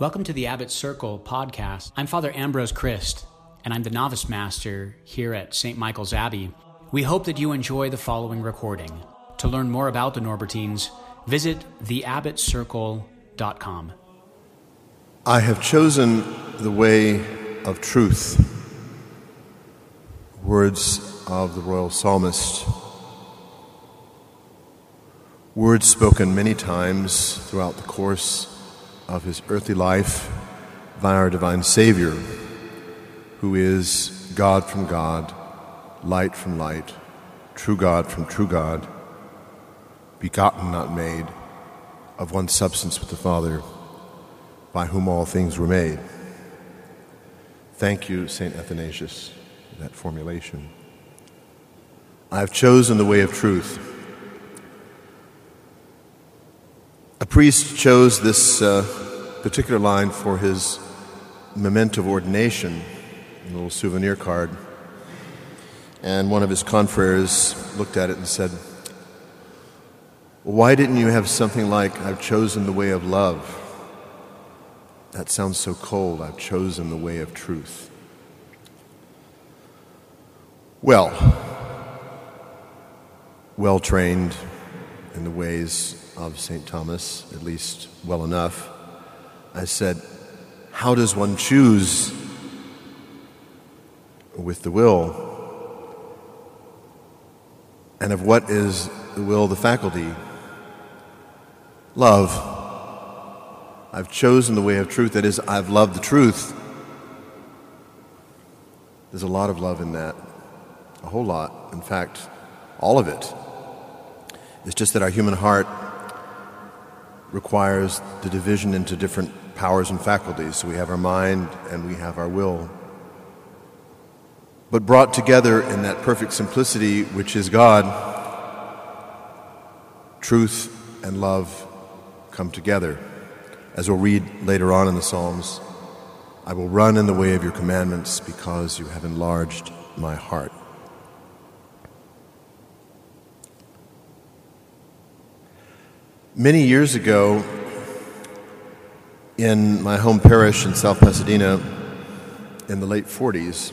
Welcome to the Abbot Circle podcast. I'm Father Ambrose Criste, and I'm the novice master here at St. Michael's Abbey. We hope that you enjoy the following recording. To learn more about the Norbertines, visit theabbotcircle.com. I have chosen the way of truth. Words of the royal psalmist. Words spoken many times throughout the course of his earthly life by our divine Savior, who is God from God, light from light, true God from true God, begotten, not made, of one substance with the Father, by whom all things were made. Thank you, St. Athanasius, for that formulation. I have chosen the way of truth. A priest chose this uh, particular line for his memento of ordination, a little souvenir card. And one of his confreres looked at it and said, Why didn't you have something like, I've chosen the way of love? That sounds so cold. I've chosen the way of truth. Well, well trained in the ways of St. Thomas, at least well enough, I said, How does one choose with the will? And of what is the will the faculty? Love. I've chosen the way of truth. That is, I've loved the truth. There's a lot of love in that. A whole lot. In fact, all of it. It's just that our human heart requires the division into different powers and faculties. So we have our mind and we have our will. But brought together in that perfect simplicity, which is God, truth and love come together. As we'll read later on in the Psalms, I will run in the way of your commandments because you have enlarged my heart. Many years ago, in my home parish in South Pasadena, in the late 40s,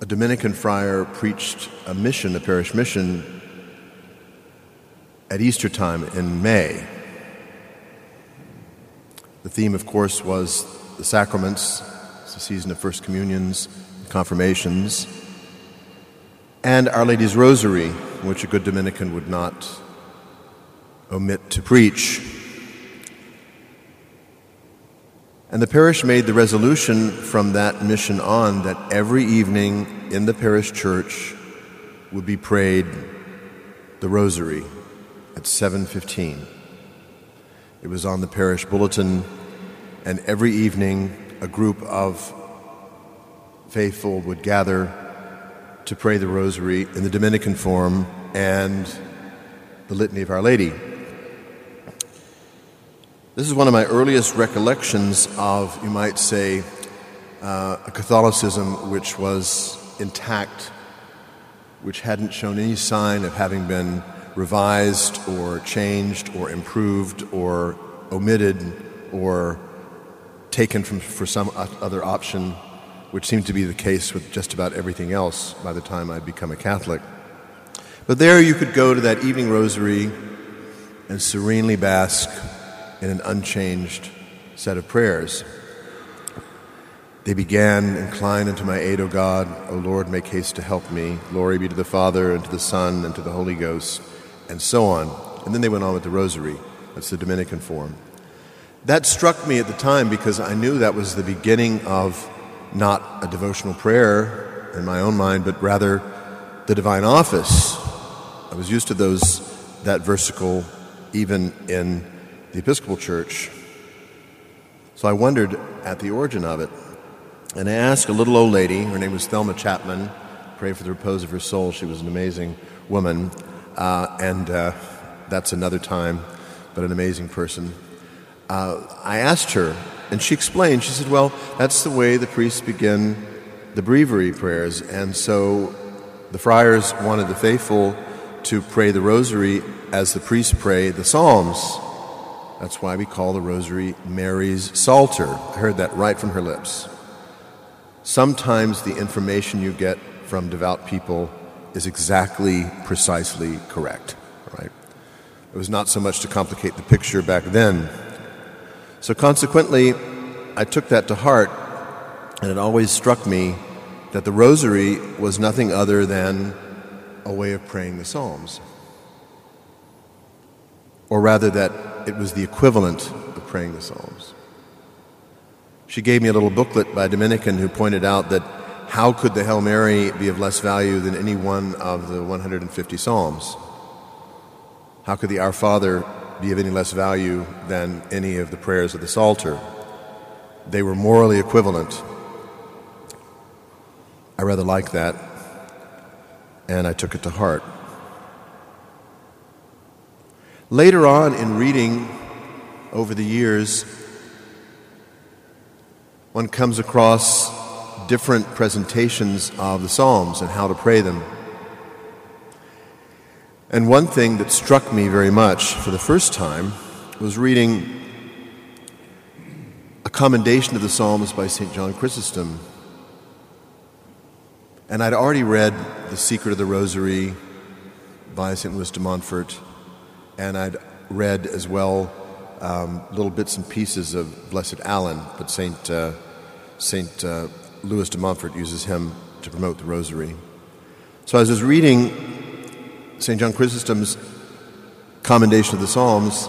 a Dominican friar preached a mission, a parish mission, at Easter time in May. The theme, of course, was the sacraments, it's the season of First Communions, confirmations, and Our Lady's Rosary, which a good Dominican would not omit to preach. And the parish made the resolution from that mission on that every evening in the parish church would be prayed the rosary at 7:15. It was on the parish bulletin and every evening a group of faithful would gather to pray the rosary in the Dominican form and the Litany of Our Lady. This is one of my earliest recollections of, you might say, uh, a Catholicism which was intact, which hadn't shown any sign of having been revised or changed or improved or omitted or taken from, for some other option which seemed to be the case with just about everything else by the time I'd become a Catholic. But there you could go to that evening rosary and serenely bask in an unchanged set of prayers. They began, Incline unto my aid, O God. O Lord, make haste to help me. Glory be to the Father, and to the Son, and to the Holy Ghost, and so on. And then they went on with the rosary. That's the Dominican form. That struck me at the time because I knew that was the beginning of not a devotional prayer in my own mind, but rather the divine office. I was used to those that versicle even in the Episcopal Church. So I wondered at the origin of it. And I asked a little old lady, her name was Thelma Chapman, pray for the repose of her soul. She was an amazing woman. Uh, and uh, that's another time, but an amazing person. Uh, I asked her, and she explained, she said, Well, that's the way the priests begin the breviary prayers. And so the friars wanted the faithful to pray the rosary as the priests pray the Psalms. That's why we call the rosary Mary's Psalter. I heard that right from her lips. Sometimes the information you get from devout people is exactly, precisely correct, right? It was not so much to complicate the picture back then. So consequently, I took that to heart, and it always struck me that the rosary was nothing other than a way of praying the Psalms. Or rather, that it was the equivalent of praying the Psalms. She gave me a little booklet by a Dominican who pointed out that how could the Hail Mary be of less value than any one of the 150 Psalms? How could the Our Father be of any less value than any of the prayers of the Psalter? They were morally equivalent. I rather like that, and I took it to heart. Later on in reading over the years, one comes across different presentations of the Psalms and how to pray them. And one thing that struck me very much for the first time was reading a commendation of the Psalms by St. John Chrysostom. And I'd already read The Secret of the Rosary by St. Louis de Montfort and I'd read as well um, little bits and pieces of Blessed Alan, but Saint uh, Saint uh, Louis de Montfort uses him to promote the Rosary. So I was reading Saint John Chrysostom's commendation of the Psalms,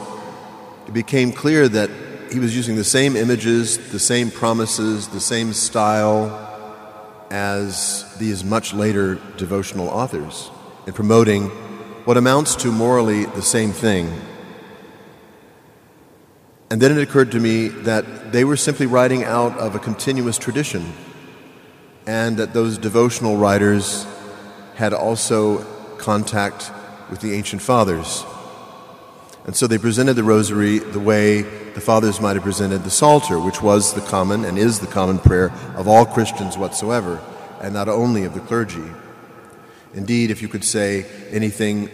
it became clear that he was using the same images, the same promises, the same style as these much later devotional authors in promoting what amounts to morally the same thing. And then it occurred to me that they were simply writing out of a continuous tradition, and that those devotional writers had also contact with the ancient fathers. And so they presented the rosary the way the fathers might have presented the Psalter, which was the common and is the common prayer of all Christians whatsoever, and not only of the clergy. Indeed, if you could say anything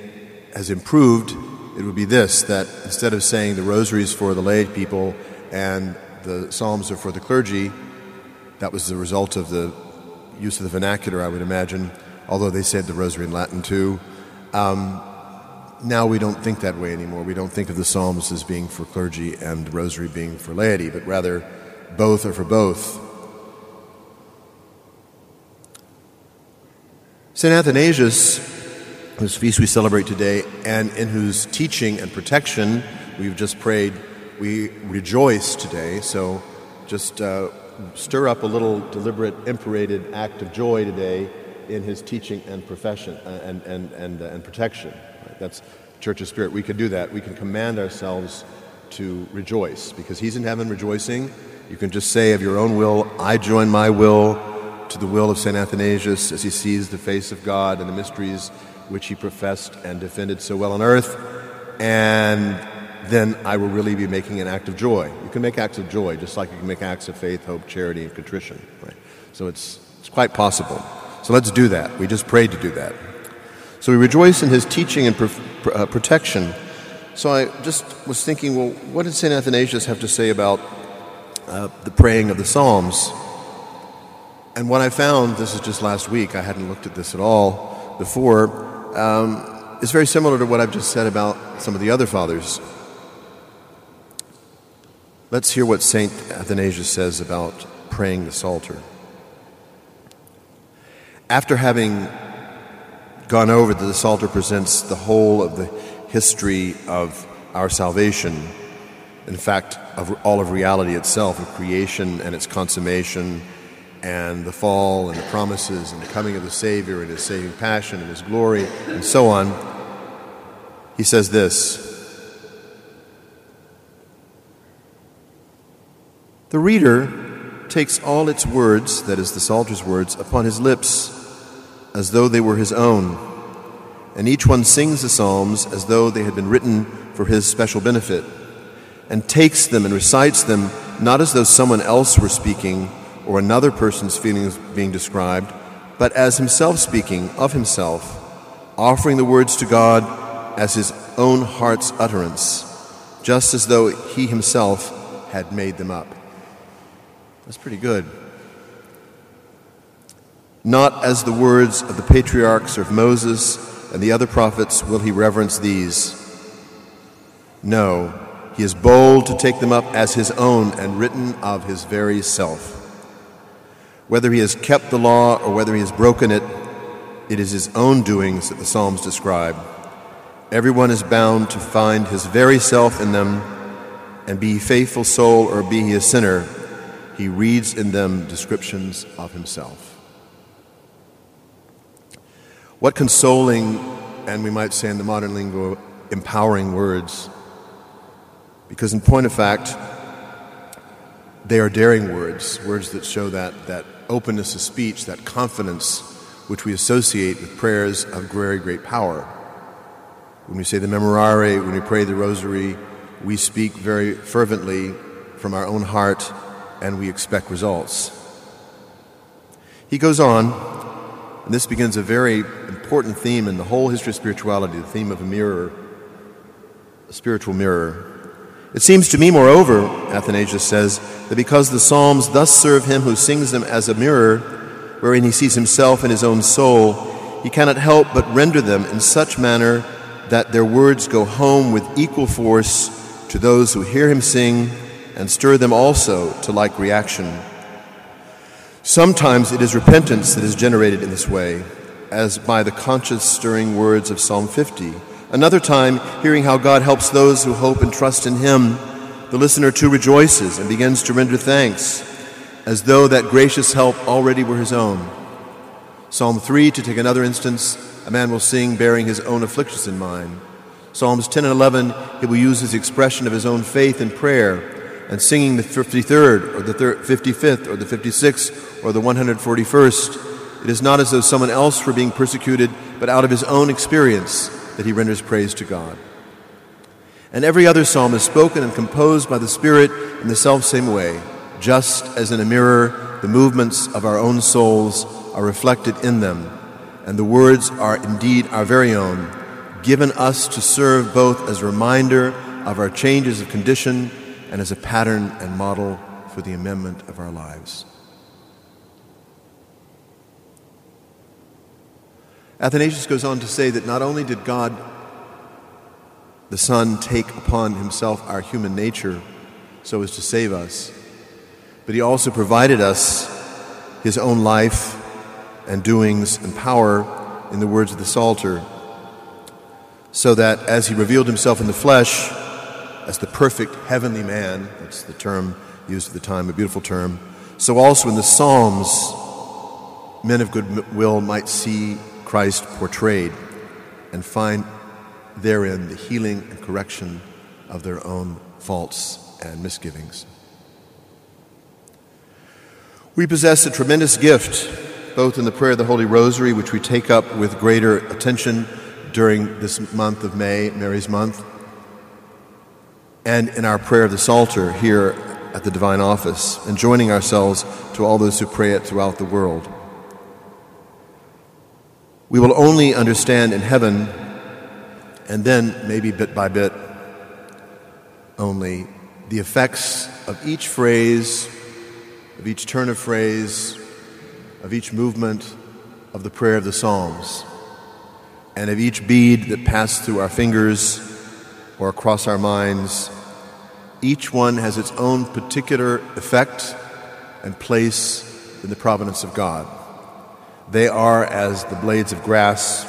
has improved, it would be this that instead of saying the rosary is for the lay people and the psalms are for the clergy, that was the result of the use of the vernacular, I would imagine, although they said the rosary in Latin too. Um, now we don't think that way anymore. We don't think of the psalms as being for clergy and rosary being for laity, but rather both are for both. St. Athanasius, whose feast we celebrate today, and in whose teaching and protection we've just prayed, we rejoice today. So just uh, stir up a little deliberate, imperated act of joy today in his teaching and profession uh, and, and, and, uh, and protection. Right? That's of spirit. We can do that. We can command ourselves to rejoice because he's in heaven rejoicing. You can just say of your own will, I join my will to the will of St. Athanasius as he sees the face of God and the mysteries which he professed and defended so well on earth, and then I will really be making an act of joy. You can make acts of joy just like you can make acts of faith, hope, charity, and contrition. Right? So it's, it's quite possible. So let's do that. We just prayed to do that. So we rejoice in his teaching and pro- uh, protection. So I just was thinking, well, what did St. Athanasius have to say about uh, the praying of the Psalms? And what I found, this is just last week, I hadn't looked at this at all before, um, is very similar to what I've just said about some of the other fathers. Let's hear what St. Athanasius says about praying the Psalter. After having gone over that the Psalter presents the whole of the history of our salvation, in fact, of all of reality itself, of creation and its consummation and the fall and the promises and the coming of the Savior and his saving passion and his glory and so on, he says this The reader takes all its words, that is, the Psalter's words, upon his lips as though they were his own, and each one sings the Psalms as though they had been written for his special benefit, and takes them and recites them not as though someone else were speaking or another person's feelings being described, but as himself speaking of himself, offering the words to God as his own heart's utterance, just as though he himself had made them up. That's pretty good. Not as the words of the patriarchs or of Moses and the other prophets will he reverence these. No, he is bold to take them up as his own and written of his very self. Whether he has kept the law or whether he has broken it, it is his own doings that the Psalms describe. Everyone is bound to find his very self in them, and be he faithful soul or be he a sinner, he reads in them descriptions of himself. What consoling, and we might say in the modern lingo, empowering words. Because, in point of fact, they are daring words, words that show that, that openness of speech, that confidence which we associate with prayers of very great power. When we say the Memorare, when we pray the Rosary, we speak very fervently from our own heart and we expect results. He goes on, and this begins a very important theme in the whole history of spirituality the theme of a mirror, a spiritual mirror. It seems to me, moreover, Athanasius says, that because the Psalms thus serve him who sings them as a mirror, wherein he sees himself and his own soul, he cannot help but render them in such manner that their words go home with equal force to those who hear him sing and stir them also to like reaction. Sometimes it is repentance that is generated in this way, as by the conscious stirring words of Psalm 50. Another time, hearing how God helps those who hope and trust in him, the listener too rejoices and begins to render thanks, as though that gracious help already were his own. Psalm 3, to take another instance, a man will sing bearing his own afflictions in mind. Psalms 10 and 11, he will use his expression of his own faith in prayer and singing the 53rd or the 55th or the 56th or the 141st. It is not as though someone else were being persecuted, but out of his own experience that he renders praise to God. And every other psalm is spoken and composed by the Spirit in the self-same way, just as in a mirror the movements of our own souls are reflected in them, and the words are indeed our very own, given us to serve both as a reminder of our changes of condition and as a pattern and model for the amendment of our lives. Athanasius goes on to say that not only did God the Son take upon himself our human nature so as to save us, but he also provided us his own life and doings and power in the words of the Psalter, so that as he revealed himself in the flesh, as the perfect heavenly man, that's the term used at the time, a beautiful term, so also in the Psalms, men of good will might see Christ portrayed and find therein the healing and correction of their own faults and misgivings. We possess a tremendous gift, both in the prayer of the Holy Rosary, which we take up with greater attention during this month of May, Mary's month and in our prayer of the Psalter here at the Divine Office, and joining ourselves to all those who pray it throughout the world. We will only understand in heaven, and then maybe bit by bit only, the effects of each phrase, of each turn of phrase, of each movement of the prayer of the Psalms, and of each bead that passed through our fingers or across our minds each one has its own particular effect and place in the providence of God. They are as the blades of grass,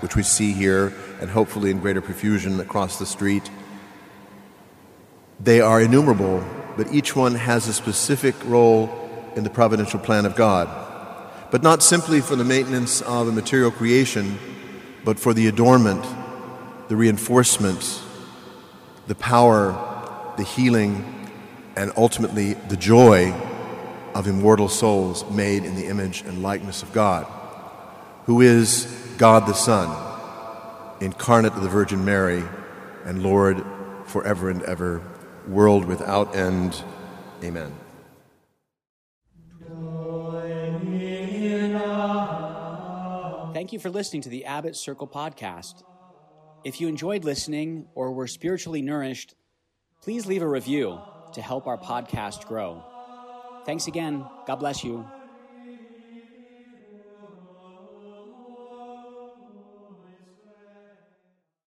which we see here, and hopefully in greater profusion across the street. They are innumerable, but each one has a specific role in the providential plan of God. But not simply for the maintenance of a material creation, but for the adornment, the reinforcement, the power, the healing, and ultimately the joy of immortal souls made in the image and likeness of God, who is God the Son, incarnate of the Virgin Mary, and Lord forever and ever, world without end. Amen. Thank you for listening to the Abbot Circle podcast. If you enjoyed listening or were spiritually nourished, Please leave a review to help our podcast grow. Thanks again. God bless you.